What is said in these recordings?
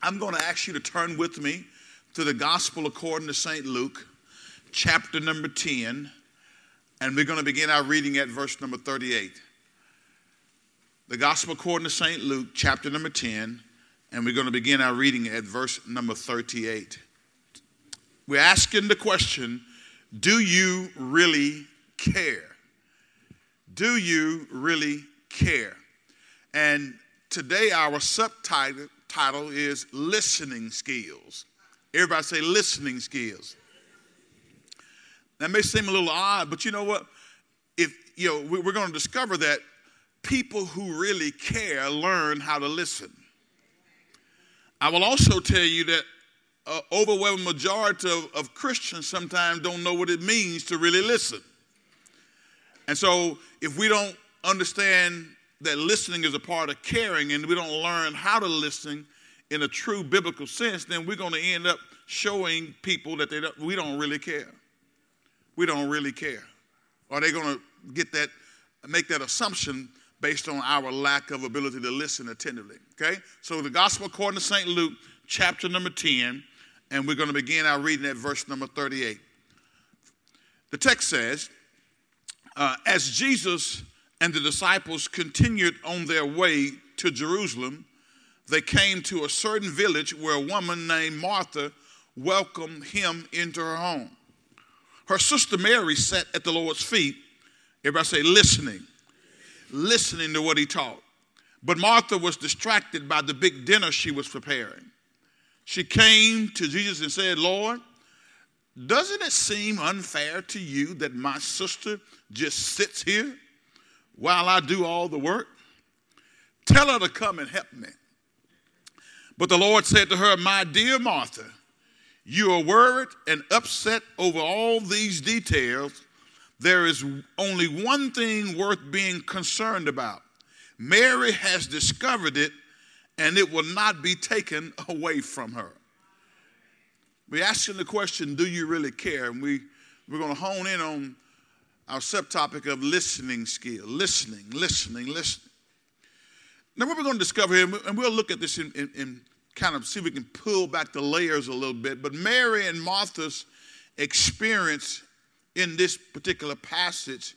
I'm going to ask you to turn with me to the Gospel according to St. Luke, chapter number 10, and we're going to begin our reading at verse number 38. The Gospel according to St. Luke, chapter number 10, and we're going to begin our reading at verse number 38. We're asking the question Do you really care? Do you really care? And today, our subtitle title is Listening Skills. Everybody say listening skills. That may seem a little odd, but you know what? If you know, we're going to discover that people who really care learn how to listen. I will also tell you that overwhelming majority of, of Christians sometimes don't know what it means to really listen. And so, if we don't understand that listening is a part of caring and we don't learn how to listen in a true biblical sense, then we're going to end up showing people that they don't, we don't really care. We don't really care. Are they going to get that, make that assumption based on our lack of ability to listen attentively? Okay? So the gospel according to St. Luke, chapter number 10, and we're going to begin our reading at verse number 38. The text says, uh, As Jesus and the disciples continued on their way to Jerusalem, they came to a certain village where a woman named Martha welcomed him into her home. Her sister Mary sat at the Lord's feet. Everybody say, listening, listening to what he taught. But Martha was distracted by the big dinner she was preparing. She came to Jesus and said, Lord, doesn't it seem unfair to you that my sister just sits here while I do all the work? Tell her to come and help me. But the Lord said to her, My dear Martha, you are worried and upset over all these details. There is only one thing worth being concerned about. Mary has discovered it, and it will not be taken away from her. We're asking the question, do you really care? And we, we're going to hone in on our subtopic of listening skill. Listening, listening, listening. Now, what we're going to discover here, and we'll look at this in, in, in kind of see if we can pull back the layers a little bit, but Mary and Martha's experience in this particular passage,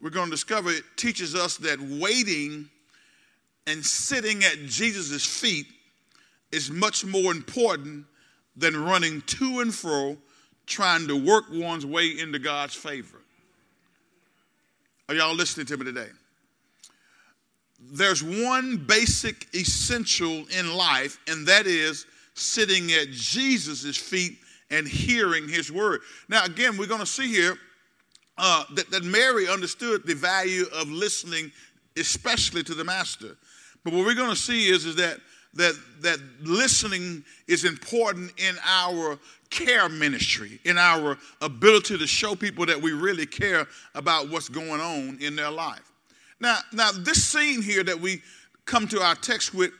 we're going to discover it teaches us that waiting and sitting at Jesus' feet is much more important than running to and fro trying to work one's way into God's favor. Are y'all listening to me today? There's one basic essential in life, and that is sitting at Jesus' feet and hearing his word. Now, again, we're going to see here uh, that, that Mary understood the value of listening, especially to the master. But what we're going to see is, is that that, that listening is important in our care ministry, in our ability to show people that we really care about what's going on in their life. Now, now this scene here that we come to our text with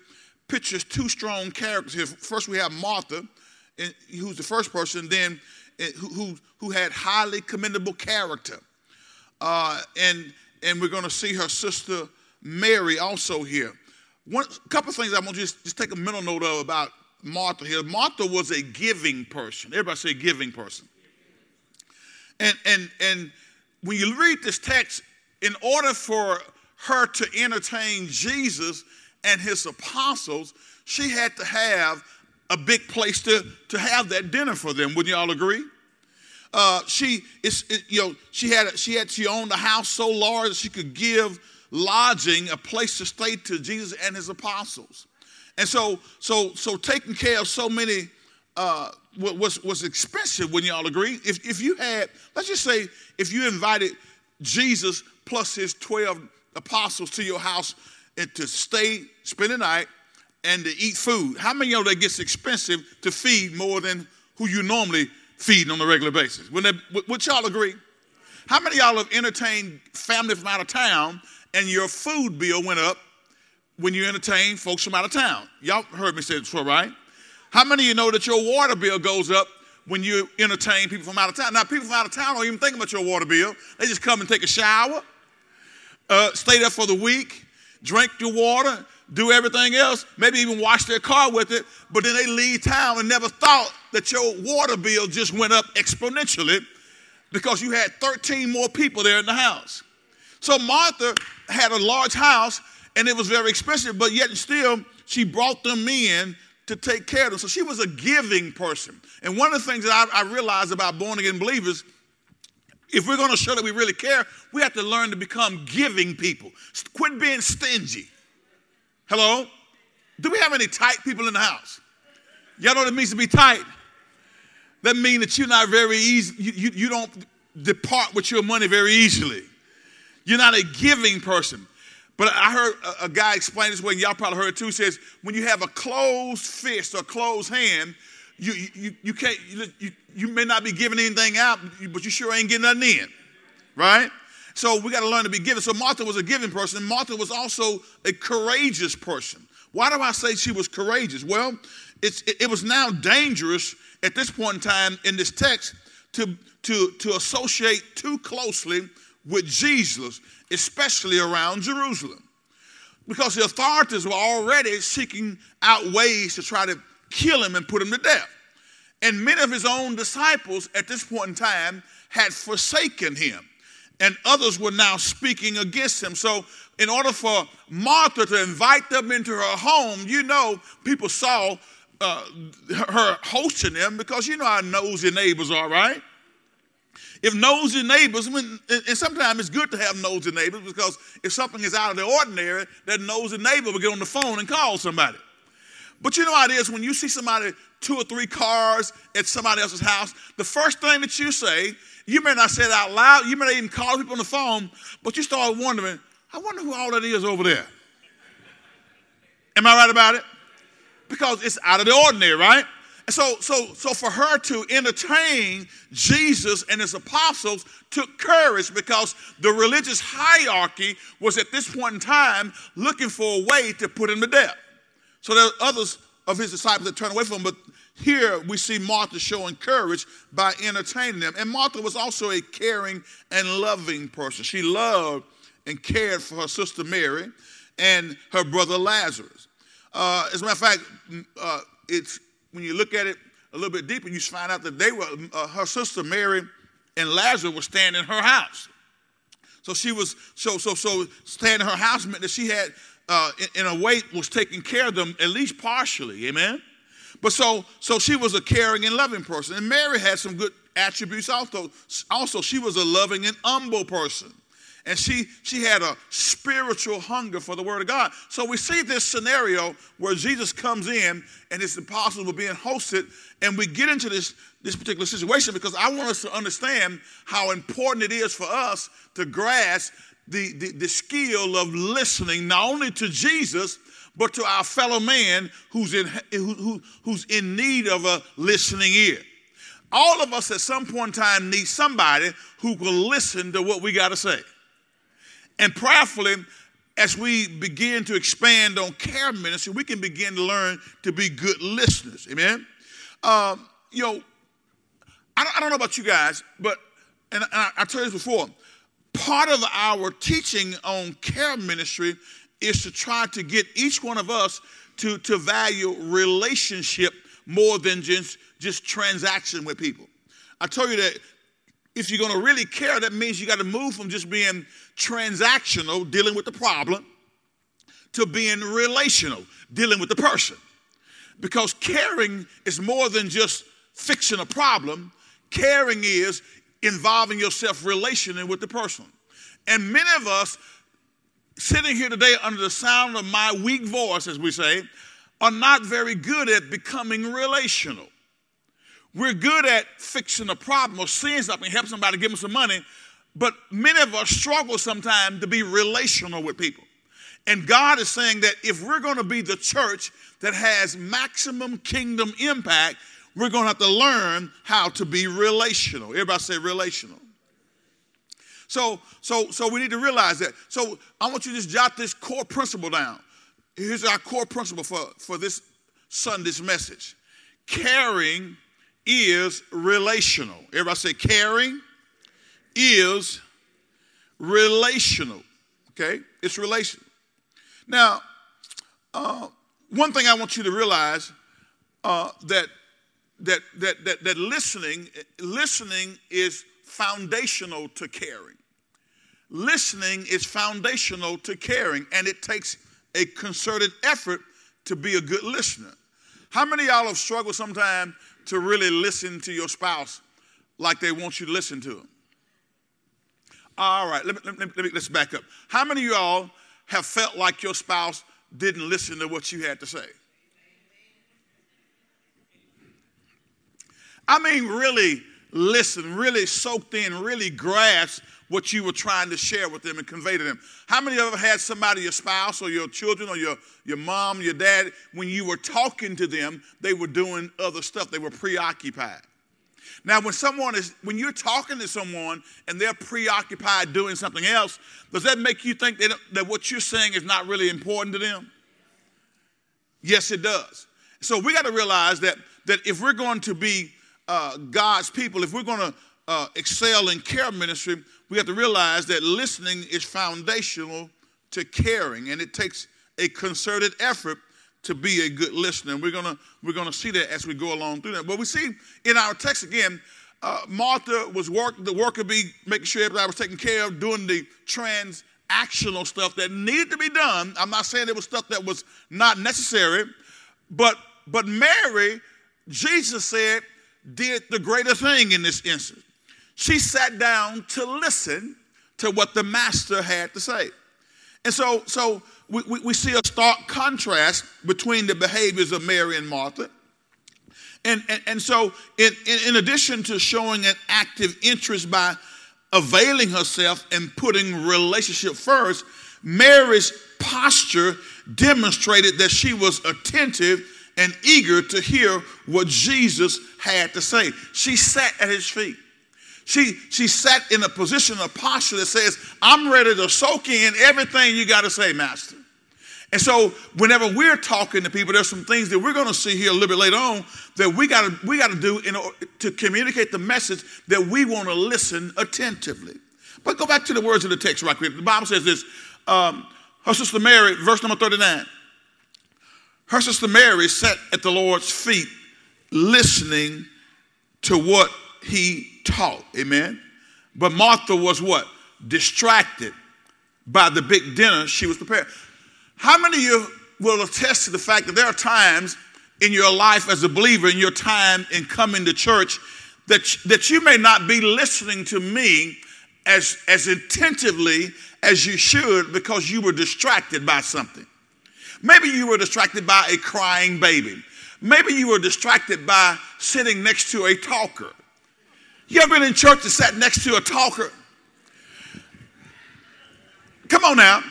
pictures two strong characters here. First, we have Martha, who's the first person, then eh, who, who had highly commendable character. Uh, and, and we're going to see her sister Mary also here. One couple things I want to just, just take a mental note of about Martha here. Martha was a giving person. Everybody say giving person. And and and when you read this text, in order for her to entertain Jesus and his apostles, she had to have a big place to, to have that dinner for them. Wouldn't you all agree? Uh, she is, it, you know, she had she had she owned a house so large that she could give lodging, a place to stay to Jesus and his apostles. And so, so, so taking care of so many uh, was was expensive, wouldn't y'all agree, if if you had, let's just say, if you invited Jesus plus his twelve apostles to your house and to stay, spend the night, and to eat food, how many of know that gets expensive to feed more than who you normally feed on a regular basis? Would, that, would y'all agree? How many of y'all have entertained family from out of town and your food bill went up when you entertain folks from out of town. Y'all heard me say this before, right? How many of you know that your water bill goes up when you entertain people from out of town? Now, people from out of town don't even think about your water bill. They just come and take a shower, uh, stay there for the week, drink your water, do everything else, maybe even wash their car with it, but then they leave town and never thought that your water bill just went up exponentially because you had 13 more people there in the house. So Martha had a large house and it was very expensive, but yet still she brought them in to take care of them. So she was a giving person. And one of the things that I, I realized about born again believers, if we're going to show that we really care, we have to learn to become giving people. Quit being stingy. Hello? Do we have any tight people in the house? Y'all know what it means to be tight? That means that you're not very easy, you, you, you don't depart with your money very easily. You're not a giving person. But I heard a, guy explain this way, and y'all probably heard it too. Says when you have a closed fist or a closed hand, you you, you can't you, you may not be giving anything out, but you sure ain't getting nothing in, right? So we got to learn to be giving. So Martha was a giving person. Martha was also a courageous person. Why do I say she was courageous? Well, it's, it, it was now dangerous at this point in time in this text to, to, to associate too closely with Jesus, especially around Jerusalem. Because the authorities were already seeking out ways to try to kill him and put him to death. And many of his own disciples at this point in time had forsaken him, and others were now speaking against him. So, in order for Martha to invite them into her home, you know, people saw uh, her hosting them because you know how nosy neighbors are, right? If nosy neighbors, and sometimes it's good to have nosy neighbors because if something is out of the ordinary, that nosy neighbor will get on the phone and call somebody. But you know how it is when you see somebody two or three cars at somebody else's house, the first thing that you say, you may not say it out loud, you may not even call people on the phone, but you start wondering, I wonder who all that is over there. Am I right about it? Because it's out of the ordinary, right? So, so, so for her to entertain Jesus and his apostles took courage because the religious hierarchy was at this point in time looking for a way to put him to death. So there are others of his disciples that turned away from him, but here we see Martha showing courage by entertaining them. And Martha was also a caring and loving person. She loved and cared for her sister Mary and her brother Lazarus. Uh, as a matter of fact, uh, it's when you look at it a little bit deeper, you find out that they were uh, her sister Mary and Lazarus were staying in her house. So she was so so so staying in her house meant that she had uh, in, in, a way was taking care of them at least partially amen? But so so she was a caring and loving person. And mary had some good attributes also. Also she was a loving and humble person and she she had a spiritual hunger for the word of god so we see this scenario where jesus comes in and his apostles were being hosted and we get into this this particular situation because i want us to understand how important it is for us to grasp the, the, the skill of listening not only to Jesus, but to our fellow man who's in, who, who's in need of a listening ear. All of us at some point in time need somebody who will listen to what we got to say. And prayerfully, as we begin to expand on care ministry, we can begin to learn to be good listeners. Amen. Um, you know, I don't, I don't, know about you guys, but and I, I told you this before part of our teaching on care ministry is to try to get each one of us to, to value relationship more than just, just transaction with people. I told you that if you're going to really care, that means you got to move from just being transactional, dealing with the problem, to being relational, dealing with the person. Because caring is more than just fixing a problem, caring is involving yourself relationally with the person. And many of us sitting here today under the sound of my weak voice, as we say, are not very good at becoming relational. We're good at fixing a problem or seeing something, help somebody, give them some money, but many of us struggle sometimes to be relational with people. And God is saying that if we're going to be the church that has maximum kingdom impact, we're going to have to learn how to be relational. Everybody say relational. So, so, so we need to realize that. So I want you to just jot this core principle down. Here's our core principle for, for this Sunday's message. Caring is relational. Everybody say caring is relational. Okay? It's relational. Now, uh, one thing I want you to realize uh, that, that, that, that, that listening, listening is foundational to caring. Listening is foundational to caring, and it takes a concerted effort to be a good listener. How many of y'all have struggled sometimes to really listen to your spouse like they want you to listen to them? All right, let me, let me, let me let's back up. How many of y'all have felt like your spouse didn't listen to what you had to say? I mean, really listen, really soaked in, really grasp what you were trying to share with them and convey to them. How many of you had somebody, your spouse or your children or your, your mom, your dad, when you were talking to them, they were doing other stuff, they were preoccupied? Now, when someone is, when you're talking to someone and they're preoccupied doing something else, does that make you think that, that what you're saying is not really important to them? Yes, it does. So we got to realize that, that if we're going to be uh, God's people, if we're going to uh, excel in care ministry, we have to realize that listening is foundational to caring, and it takes a concerted effort to be a good listener. And we're gonna we're gonna see that as we go along through that. But we see in our text again, uh, Martha was work the worker bee, making sure everybody was taken care of, doing the transactional stuff that needed to be done. I'm not saying it was stuff that was not necessary, but but Mary, Jesus said, did the greater thing in this instance. She sat down to listen to what the master had to say. And so, so we, we, we see a stark contrast between the behaviors of Mary and Martha. And, and, and so, in, in, in addition to showing an active interest by availing herself and putting relationship first, Mary's posture demonstrated that she was attentive and eager to hear what Jesus had to say. She sat at his feet. She, she sat in a position, a posture that says, I'm ready to soak in everything you got to say, Master. And so, whenever we're talking to people, there's some things that we're going to see here a little bit later on that we got to we got to do in order to communicate the message that we want to listen attentively. But go back to the words of the text right quick. The Bible says this: um, Her sister Mary, verse number thirty-nine. Her sister Mary sat at the Lord's feet listening to what he taught. Amen. But Martha was what? Distracted by the big dinner she was preparing. How many of you will attest to the fact that there are times in your life as a believer, in your time in coming to church, that, that you may not be listening to me as, as attentively as you should because you were distracted by something? Maybe you were distracted by a crying baby. Maybe you were distracted by sitting next to a talker. You ever been in church and sat next to a talker? Come on now.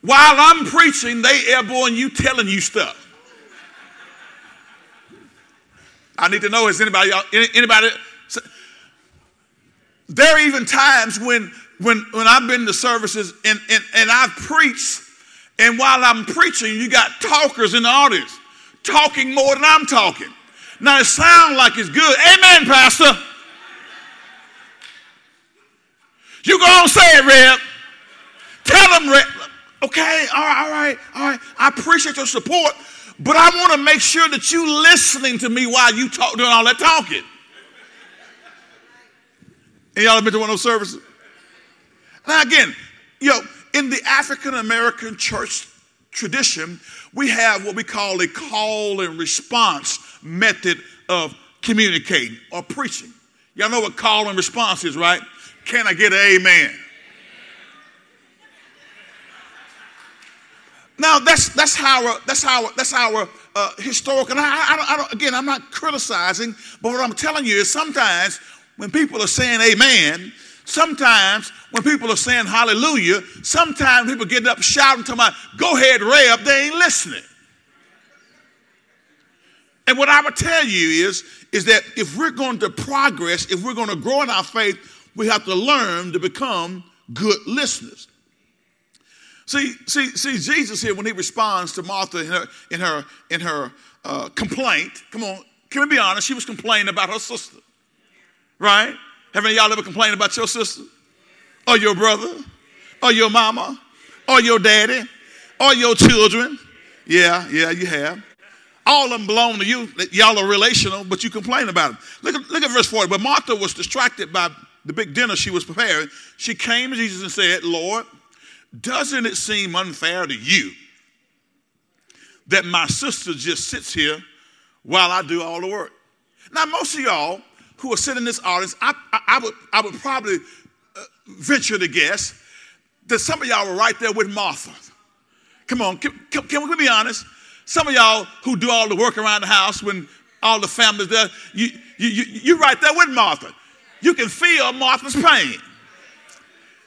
While I'm preaching, they airborne you telling you stuff. I need to know is anybody anybody there are even times when when when I've been to services and, and, and I've preached and while I'm preaching, you got talkers in the audience talking more than I'm talking. Now it sounds like it's good. Amen, Pastor. You go on say it, Reb. Tell them, Reb. Okay, all right, all right, all right. I appreciate your support, but I want to make sure that you listening to me while you talk doing all that talking. And y'all have been to one of those services? Now again, you know, in the African American church tradition, we have what we call a call and response method of communicating or preaching. Y'all know what call and response is, right? Can I get an amen? Now that's that's how that's how that's our uh, historical. And I, I, don't, I don't, again, I'm not criticizing, but what I'm telling you is sometimes when people are saying amen, Sometimes when people are saying hallelujah, sometimes people get up shouting to my, go ahead, Ray up, they ain't listening. And what I would tell you is, is that if we're going to progress, if we're going to grow in our faith, we have to learn to become good listeners. See, see, see, Jesus here when he responds to Martha in her in her in her uh, complaint. Come on, can we be honest? She was complaining about her sister, right? Have any of y'all ever complained about your sister? Or your brother? Or your mama? Or your daddy? Or your children? Yeah, yeah, you have. All of them belong to you. Y'all are relational, but you complain about them. Look at, look at verse 40. But Martha was distracted by the big dinner she was preparing. She came to Jesus and said, Lord, doesn't it seem unfair to you that my sister just sits here while I do all the work? Now, most of y'all who are sitting in this audience, I, I, I would, I would probably uh, venture to guess that some of y'all were right there with Martha. Come on, can, can, can we be honest? Some of y'all who do all the work around the house when all the family's there, you, you, you, you're right there with Martha. You can feel Martha's pain.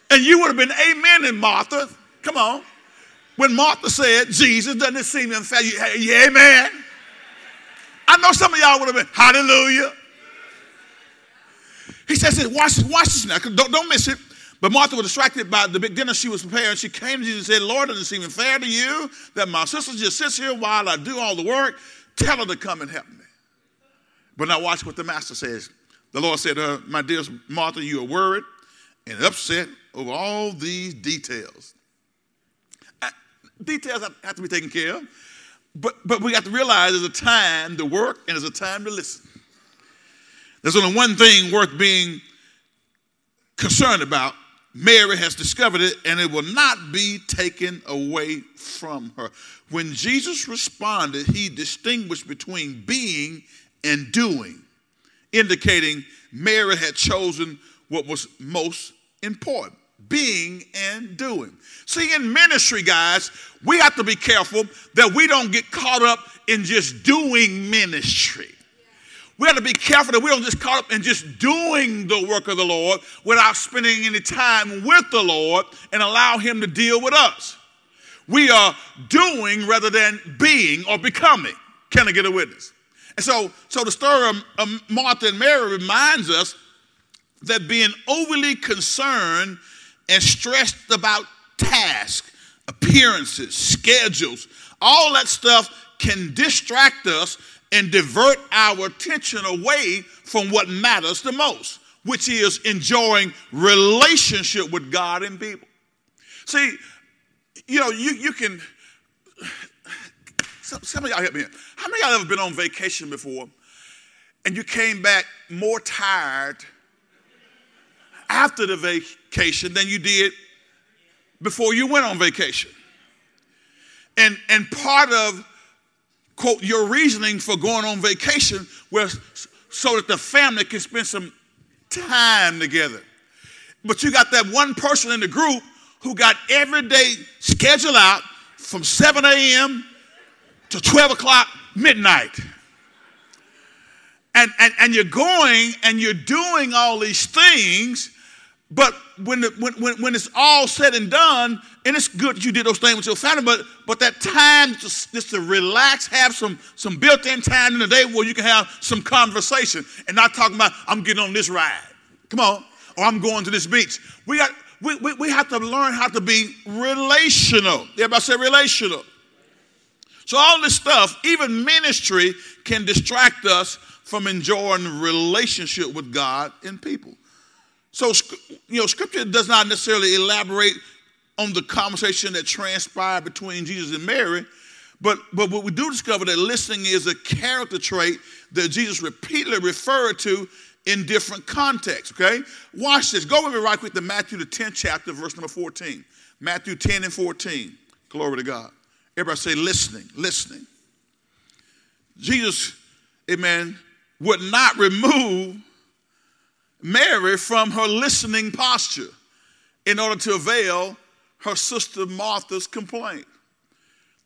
And you would have been amen in Martha. Come on. When Martha said, Jesus, doesn't it seem unfair? Yeah, amen. I know some of y'all would have been, hallelujah. He says, watch, watch this now. Don't, don't miss it. But Martha was distracted by the big dinner she was preparing. She came to Jesus and said, Lord, doesn't it seem fair to you that my sister just sits here while I do all the work? Tell her to come and help me. But now watch what the master says. The Lord said, uh, My dear Martha, you are worried and upset over all these details. Uh, details have to be taken care of. But, but we have to realize there's a time to work and there's a time to listen. There's only one thing worth being concerned about. Mary has discovered it and it will not be taken away from her. When Jesus responded, he distinguished between being and doing, indicating Mary had chosen what was most important being and doing. See, in ministry, guys, we have to be careful that we don't get caught up in just doing ministry. We have to be careful that we don't just caught up in just doing the work of the Lord without spending any time with the Lord and allow Him to deal with us. We are doing rather than being or becoming. Can I get a witness? And so, so the story of, of Martha and Mary reminds us that being overly concerned and stressed about tasks, appearances, schedules, all that stuff can distract us and divert our attention away from what matters the most, which is enjoying relationship with God and people. See, you know, you, you can, some, some of y'all help me. How many y'all ever been on vacation before and you came back more tired after the vacation than you did before you went on vacation. And, and part of, quote, your reasoning for going on vacation was so that the family can spend some time together. But you got that one person in the group who got every day scheduled out from 7 a.m. to 12 o'clock midnight. And, and, and you're going and you're doing all these things but when, the, when, when, when, it's all said and done, and it's good that you did those things with your family, but, but that time just, just to relax, have some, some built in time in the day where you can have some conversation and not talking about, I'm getting on this ride. Come on. Or I'm going to this beach. We, got, we, we, we have to learn how to be relational. Everybody say relational. So, all this stuff, even ministry, can distract us from enjoying relationship with God and people. So, you know, scripture does not necessarily elaborate on the conversation that transpired between Jesus and Mary, but, but what we do discover that listening is a character trait that Jesus repeatedly referred to in different contexts, okay? Watch this. Go with me right quick to Matthew, the 10th chapter, verse number 14. Matthew 10 and 14. Glory to God. Everybody say listening, listening. Jesus, amen, would not remove Mary from her listening posture in order to avail her sister Martha's complaint.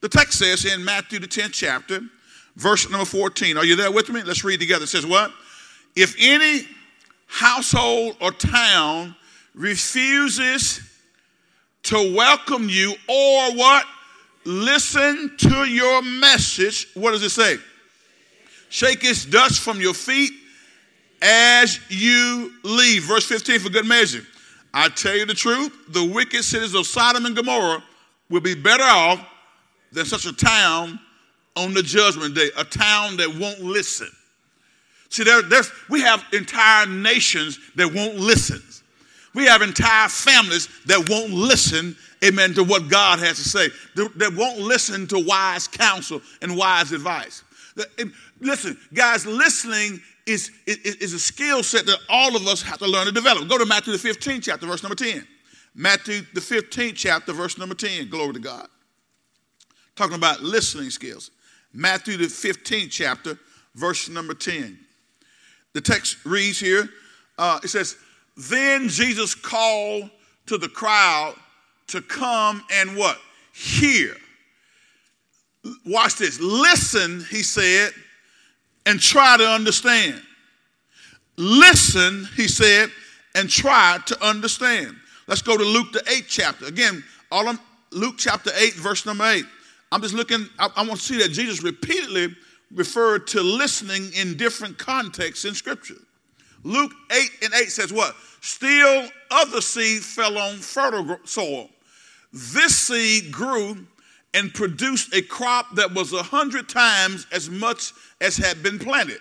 The text says in Matthew, the 10th chapter, verse number 14. Are you there with me? Let's read together. It says, What? If any household or town refuses to welcome you or what? Listen to your message. What does it say? Shake its dust from your feet as you leave. Verse 15 for good measure. I tell you the truth, the wicked cities of Sodom and Gomorrah will be better off than such a town on the judgment day, a town that won't listen. See, there, there's, we have entire nations that won't listen. We have entire families that won't listen, amen, to what God has to say, that won't listen to wise counsel and wise advice. Listen, guys, listening is, is, is a skill set that all of us have to learn to develop. Go to Matthew the 15th chapter, verse number 10. Matthew the 15th chapter, verse number 10. Glory to God. Talking about listening skills. Matthew the 15th chapter, verse number 10. The text reads here, uh, it says, Then Jesus called to the crowd to come and what? Hear. Watch this. Listen, he said, and try to understand. Listen, he said, and try to understand. Let's go to Luke the 8th chapter. Again, all of Luke chapter 8, verse number 8. I'm just looking, I, I want to see that Jesus repeatedly referred to listening in different contexts in Scripture. Luke 8 and 8 says what? Still other seed fell on fertile soil. This seed grew and produced a crop that was a hundred times as much as had been planted.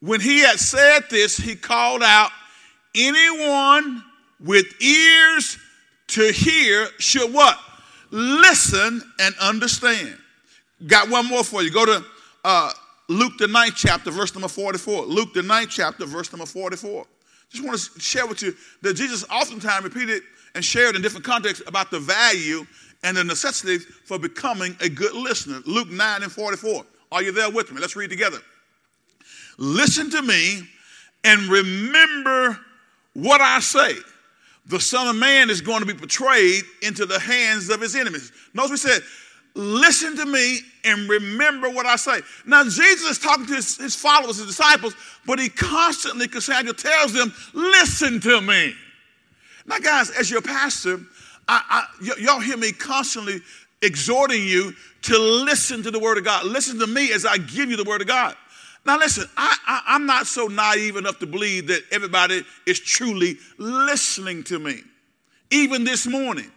When he had said this, he called out, Anyone with ears to hear should what? Listen and understand. Got one more for you. Go to uh, Luke the ninth chapter, verse number 44. Luke the ninth chapter, verse number 44. Just want to share with you that Jesus oftentimes repeated and shared in different contexts about the value and the necessity for becoming a good listener. Luke 9 and 44. Are you there with me? Let's read together. Listen to me and remember what I say. The Son of Man is going to be betrayed into the hands of his enemies. Notice we said, Listen to me and remember what I say. Now, Jesus is talking to his, his followers, his disciples, but he constantly, Cassandra tells them, Listen to me. Now, guys, as your pastor, I, I, y- y'all hear me constantly exhorting you to listen to the Word of God. Listen to me as I give you the Word of God. Now, listen, I, I, I'm not so naive enough to believe that everybody is truly listening to me, even this morning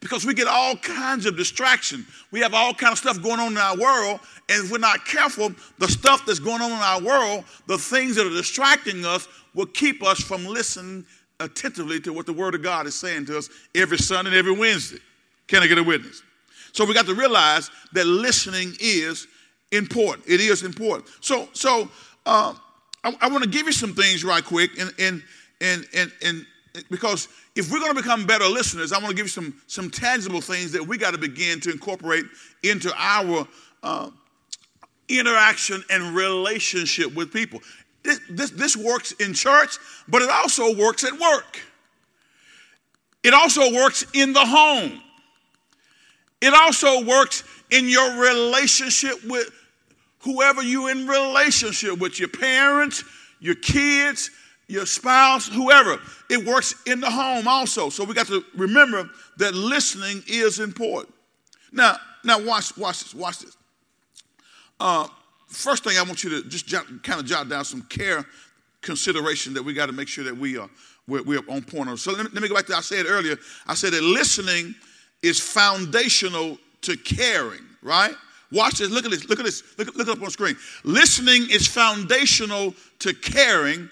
because we get all kinds of distraction. We have all kind of stuff going on in our world, and if we're not careful, the stuff that's going on in our world, the things that are distracting us, will keep us from listening attentively to what the Word of God is saying to us every Sunday and every Wednesday. Can I get a witness? So we got to realize that listening is important. It is important. So, so uh, I, I want to give you some things right quick, and and and and, and because if we're going to become better listeners, I want to give you some some tangible things that we got to begin to incorporate into our uh, interaction and relationship with people. This, this, this works in church, but it also works at work. It also works in the home. It also works in your relationship with whoever you're in relationship with, your parents, your kids, your spouse, whoever. It works in the home also. So we got to remember that listening is important. Now, now watch, watch this, watch this. Uh, first thing I want you to just jot, kind of jot down some care consideration that we got to make sure that we are we're, we're on point. So let me, let me go back to I said earlier. I said that listening is foundational to caring, right? Watch this. Look at this. Look at this. Look, look up on screen. Listening is foundational to caring,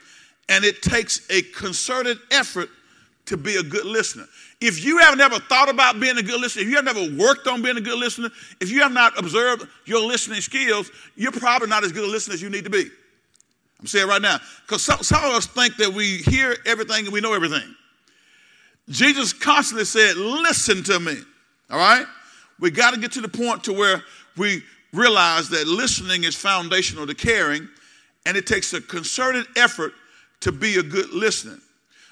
and it takes a concerted effort to be a good listener. If you have never thought about being a good listener, if you have never worked on being a good listener, if you have not observed your listening skills, you're probably not as good a listener as you need to be. I'm saying right now, because some, some of us think that we hear everything and we know everything. Jesus constantly said, Listen to me. All right? We got to get to the point to where we realize that listening is foundational to caring, and it takes a concerted effort to be a good listener.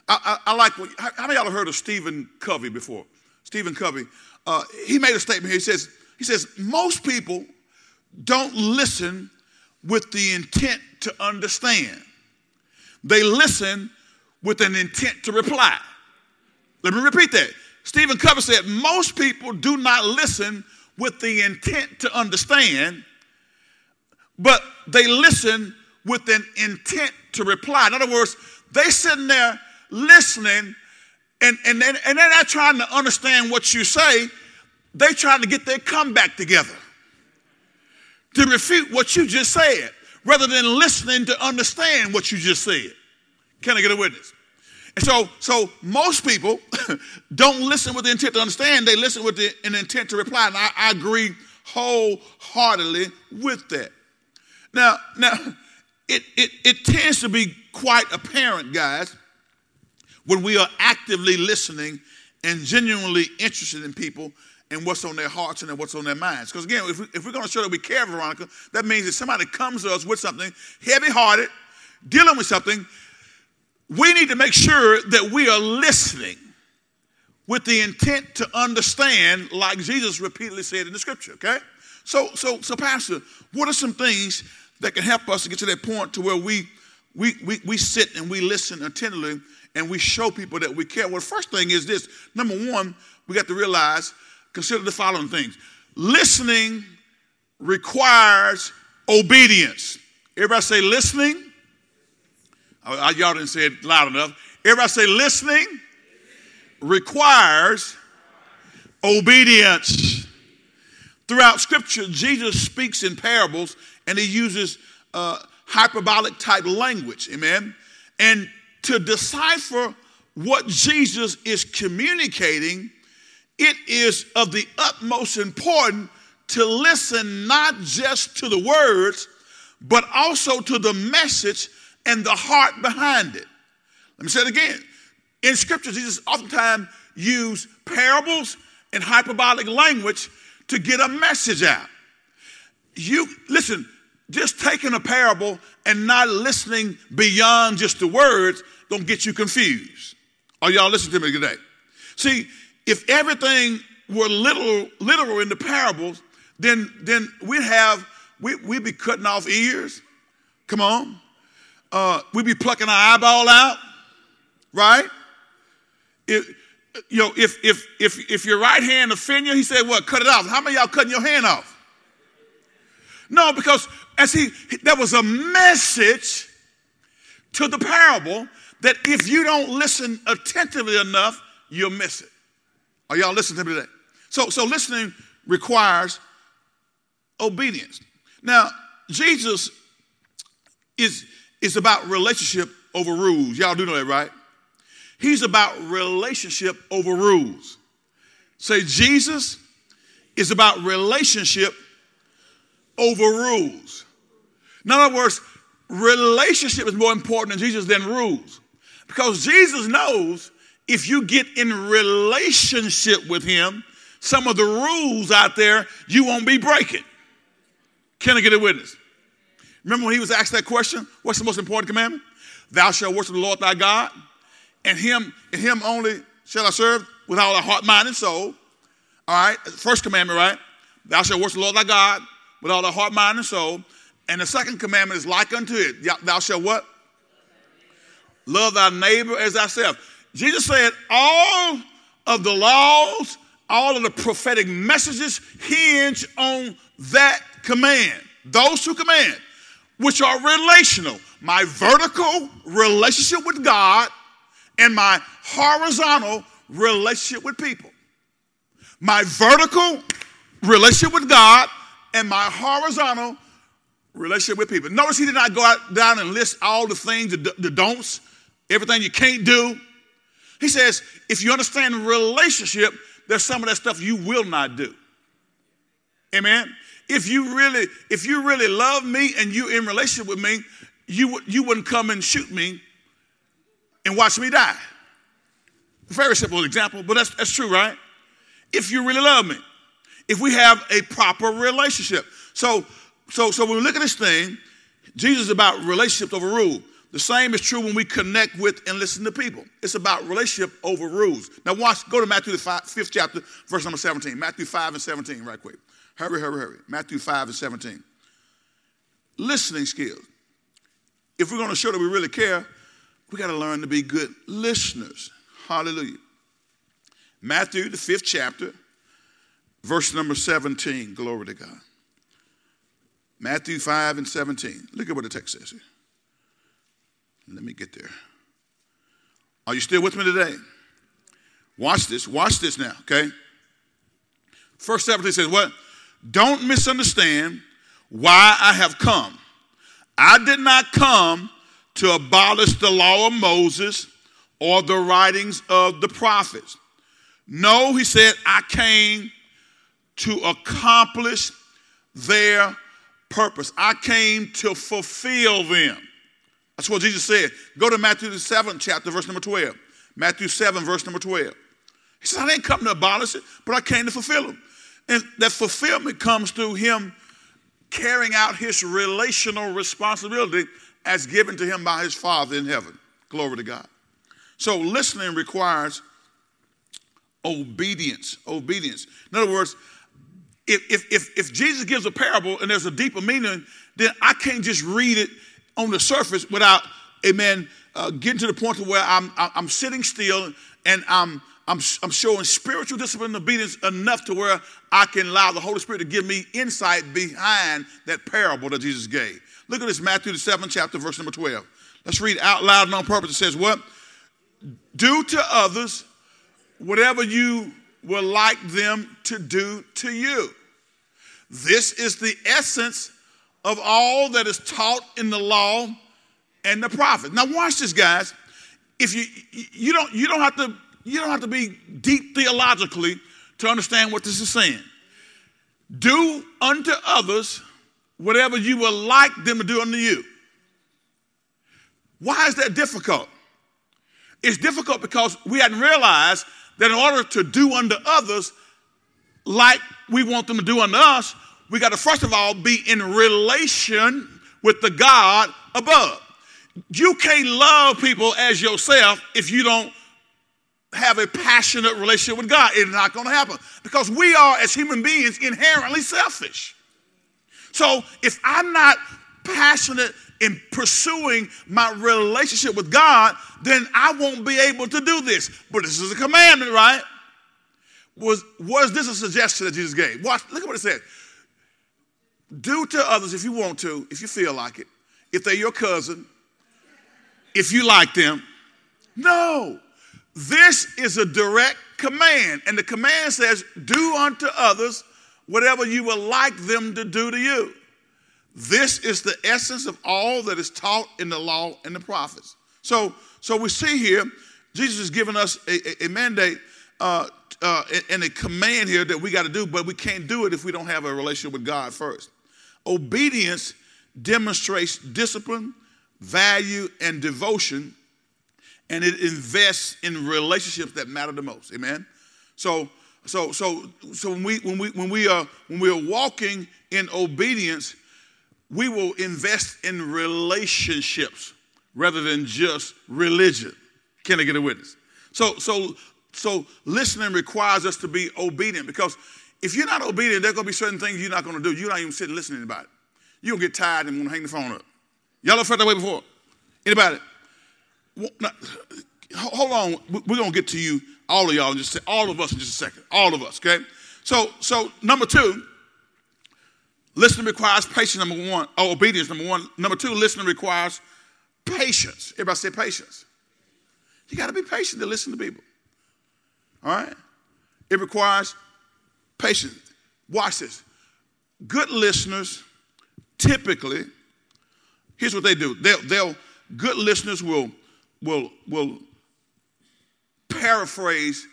I, I, I like, how, how many y'all have heard of Stephen Covey before? Stephen Covey, uh, he made a statement here. He says, he says, most people don't listen with the intent to understand. They listen with an intent to reply. Let me repeat that. Stephen Covey said, most people do not listen with the intent to understand, but they listen with an intent to reply. In other words, they sitting there listening and, and, and, and they're not trying to understand what you say, they're trying to get their comeback together to refute what you just said rather than listening to understand what you just said. Can I get a witness? And so, so most people don't listen with the intent to understand, they listen with the, an intent to reply. And I, I agree wholeheartedly with that. Now, now it, it, it tends to be quite apparent, guys, when we are actively listening and genuinely interested in people and what's on their hearts and what's on their minds. Because again, if, we, if we're going to show that we care, Veronica, that means that somebody comes to us with something heavy hearted, dealing with something, we need to make sure that we are listening with the intent to understand, like Jesus repeatedly said in the scripture, okay? So, so, so, Pastor, what are some things that can help us to get to that point to where we we, we, we sit and we listen attentively and we show people that we care. Well, the first thing is this number one, we got to realize, consider the following things. Listening requires obedience. Everybody say listening. Oh, y'all didn't say it loud enough. Everybody say listening requires obedience. Throughout Scripture, Jesus speaks in parables and he uses uh, hyperbolic type language. Amen. And to decipher what Jesus is communicating, it is of the utmost importance to listen not just to the words, but also to the message and the heart behind it. Let me say it again. In scripture, Jesus oftentimes use parables and hyperbolic language to get a message out. You listen, just taking a parable and not listening beyond just the words don't get you confused. Are y'all listening to me today? See, if everything were literal, literal in the parables, then then we'd have we, we'd be cutting off ears. Come on. Uh, we'd be plucking our eyeball out, right? If, you know, if if if if your right hand offend you, he said, "What? Cut it off." How many y'all cutting your hand off? No, because as he, there was a message to the parable that if you don't listen attentively enough, you'll miss it. Are y'all listening to me today? So, so listening requires obedience. Now, Jesus is, is about relationship over rules. Y'all do know that, right? He's about relationship over rules. Say, Jesus is about relationship over rules. In other words, relationship is more important than Jesus than rules. Because Jesus knows if you get in relationship with him, some of the rules out there you won't be breaking. Can I get a witness? Remember when he was asked that question? What's the most important commandment? Thou shalt worship the Lord thy God, and him, and him only shall I serve with all thy heart, mind, and soul. All right, first commandment, right? Thou shalt worship the Lord thy God with all thy heart, mind, and soul. And the second commandment is like unto it. Thou shalt what? Love thy neighbor as thyself. Jesus said all of the laws, all of the prophetic messages hinge on that command. Those two command, which are relational. My vertical relationship with God and my horizontal relationship with people. My vertical relationship with God and my horizontal relationship with people. Notice he did not go out down and list all the things, the, don'ts, everything you can't do. He says, if you understand relationship, there's some of that stuff you will not do. Amen. If you really, if you really love me and you in relationship with me, you you wouldn't come and shoot me and watch me die. Very simple example, but that's that's true, right? If you really love me if we have a proper relationship. So, so, so when we look at this thing, Jesus is about relationships over rule. The same is true when we connect with and listen to people. It's about relationship over rules. Now, watch, go to Matthew, the five, fifth chapter, verse number 17. Matthew 5 and 17, right quick. Hurry, hurry, hurry. Matthew 5 and 17. Listening skills. If we're going to show that we really care, we got to learn to be good listeners. Hallelujah. Matthew, the fifth chapter, Verse number 17, glory to God. Matthew 5 and 17. Look at what the text says here. Let me get there. Are you still with me today? Watch this. Watch this now, okay? First 17 says, What? Don't misunderstand why I have come. I did not come to abolish the law of Moses or the writings of the prophets. No, he said, I came to accomplish their purpose. I came to fulfill them. That's what Jesus said. Go to Matthew the seventh chapter, verse number 12. Matthew 7, verse number 12. He said, I didn't come to abolish it, but I came to fulfill them. And that fulfillment comes through him carrying out his relational responsibility as given to him by his Father in heaven. Glory to God. So listening requires obedience. Obedience. In other words, if, if, if Jesus gives a parable and there's a deeper meaning, then I can't just read it on the surface without, amen, uh, getting to the point to where I'm, I'm sitting still and I'm, I'm, I'm showing spiritual discipline and obedience enough to where I can allow the Holy Spirit to give me insight behind that parable that Jesus gave. Look at this, Matthew the seventh chapter, verse number 12. Let's read out loud and on purpose. It says, What? Do to others whatever you would like them to do to you. This is the essence of all that is taught in the law and the prophets. Now watch this, guys. If you you don't you don't have to you don't have to be deep theologically to understand what this is saying. Do unto others whatever you would like them to do unto you. Why is that difficult? It's difficult because we hadn't realized that in order to do unto others like we want them to do unto us, we got to first of all be in relation with the God above. You can't love people as yourself if you don't have a passionate relationship with God. It's not going to happen because we are, as human beings, inherently selfish. So if I'm not passionate in pursuing my relationship with God, then I won't be able to do this. But this is a commandment, right? Was, was this a suggestion that Jesus gave? Watch, look at what it said. Do to others if you want to, if you feel like it, if they're your cousin, if you like them. No. This is a direct command. And the command says, Do unto others whatever you would like them to do to you. This is the essence of all that is taught in the law and the prophets. So, so we see here, Jesus is giving us a, a, a mandate uh, uh, and a command here that we got to do, but we can't do it if we don't have a relationship with God first. Obedience demonstrates discipline, value, and devotion, and it invests in relationships that matter the most. Amen. So, so, so, so when we when we when we are when we are walking in obedience, we will invest in relationships rather than just religion. Can I get a witness? So, so, so listening requires us to be obedient because if you're not obedient, there are going to be certain things you're not going to do. You're not even sitting listening to anybody. You'll get tired and want to hang the phone up. Y'all ever felt that way before? Anybody? Hold on. We're going to get to you, all of y'all, and just all of us in just a second. All of us, okay? So, so number two, listening requires patience, number one. Oh, obedience, number one. Number two, listening requires patience. Everybody say patience. You got to be patient to listen to people. All right? It requires patience. Watch this. Good listeners typically, here's what they do. They'll, they'll good listeners will will will paraphrase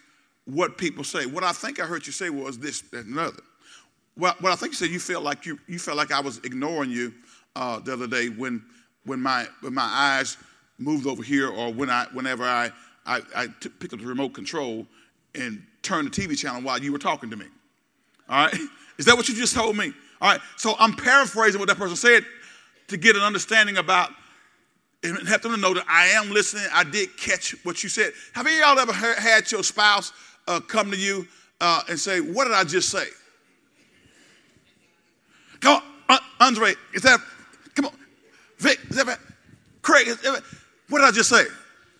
what people say. What I think I heard you say was this and another. Well, what I think you said you felt like you you felt like I was ignoring you uh, the other day when when my when my eyes moved over here or when I whenever I I, I t- picked up the remote control and turn the TV channel while you were talking to me. All right? Is that what you just told me? All right. So I'm paraphrasing what that person said to get an understanding about and have them to know that I am listening. I did catch what you said. Have any y'all ever heard, had your spouse uh, come to you uh, and say, What did I just say? Come on, Andre, is that, come on, Vic, is that, Craig, is that, what did I just say?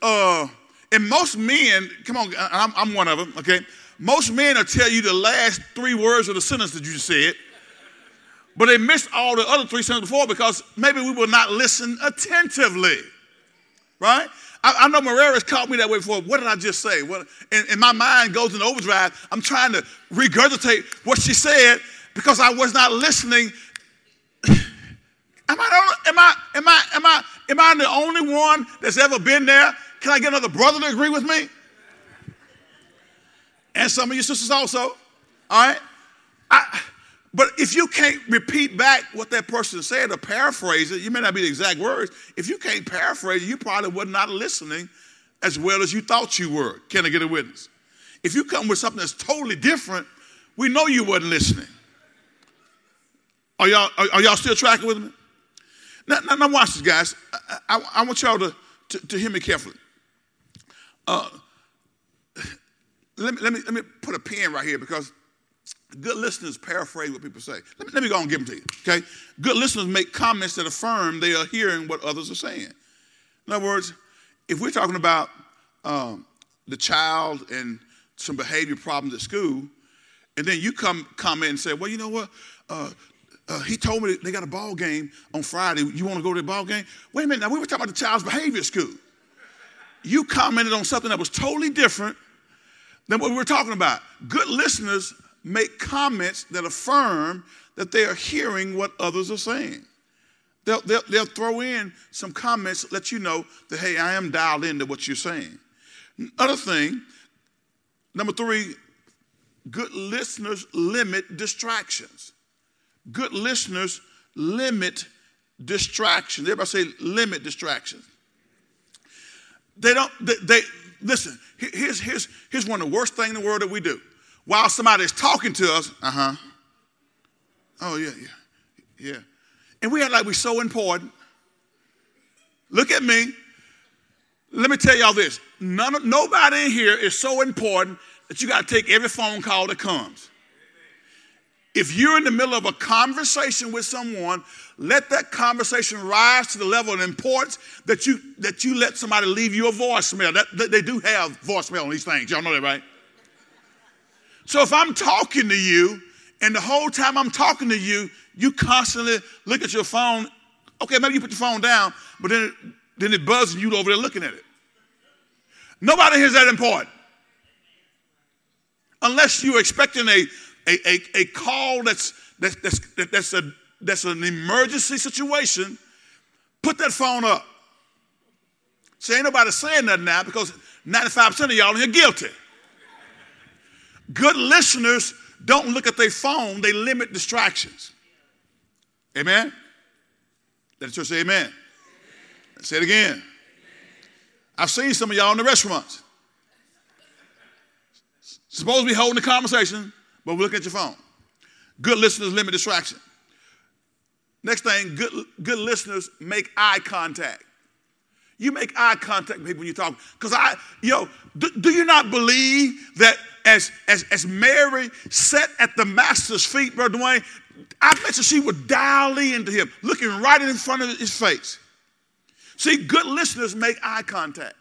Uh, and most men, come on, I'm, I'm one of them, okay? Most men will tell you the last three words of the sentence that you said, but they missed all the other three sentences before because maybe we will not listen attentively, right? I, I know Marrera's caught me that way before. What did I just say? What, and, and my mind goes in overdrive. I'm trying to regurgitate what she said because I was not listening. am I, am I, am I, am I, am I the only one that's ever been there can I get another brother to agree with me? And some of your sisters also. All right? I, but if you can't repeat back what that person said or paraphrase it, you may not be the exact words. If you can't paraphrase it, you probably were not listening as well as you thought you were. Can I get a witness? If you come with something that's totally different, we know you wasn't listening. Are y'all, are, are y'all still tracking with me? Now, now, now watch this, guys. I, I, I want y'all to, to, to, hear me carefully. Uh, let, me, let, me, let me put a pen right here because good listeners paraphrase what people say. Let me, let me go and give them to you, okay? Good listeners make comments that affirm they are hearing what others are saying. In other words, if we're talking about um, the child and some behavior problems at school, and then you come comment and say, well, you know what? Uh, uh, he told me they got a ball game on Friday. You want to go to the ball game? Wait a minute. Now we were talking about the child's behavior at school. You commented on something that was totally different than what we were talking about. Good listeners make comments that affirm that they are hearing what others are saying. They'll, they'll, they'll throw in some comments, let you know that, hey, I am dialed into what you're saying. Other thing, number three, good listeners limit distractions. Good listeners limit distractions. Everybody say limit distractions. They don't, they, they listen, here's, here's, here's one of the worst things in the world that we do. While somebody's talking to us, uh huh. Oh, yeah, yeah, yeah. And we act like we're so important. Look at me. Let me tell y'all this. None, nobody in here is so important that you got to take every phone call that comes. If you're in the middle of a conversation with someone, let that conversation rise to the level of importance that you that you let somebody leave you a voicemail. That, that they do have voicemail on these things. Y'all know that, right? So if I'm talking to you, and the whole time I'm talking to you, you constantly look at your phone. Okay, maybe you put your phone down, but then it, then it buzzes you over there looking at it. Nobody hears that important. Unless you're expecting a, a, a, a call that's, that's, that's, that's, a, that's an emergency situation, put that phone up. See, ain't nobody saying nothing now because 95% of y'all are guilty. Good listeners don't look at their phone, they limit distractions. Amen? Let the church say amen. amen. Say it again. I've seen some of y'all in the restaurants. Supposed to be holding the conversation, but looking at your phone. Good listeners limit distraction. Next thing, good, good listeners make eye contact. You make eye contact with people when you talk. Because I, yo, do, do, you not believe that as, as, as Mary sat at the master's feet, Brother Dwayne, I bet you she would dial into him, looking right in front of his face. See, good listeners make eye contact.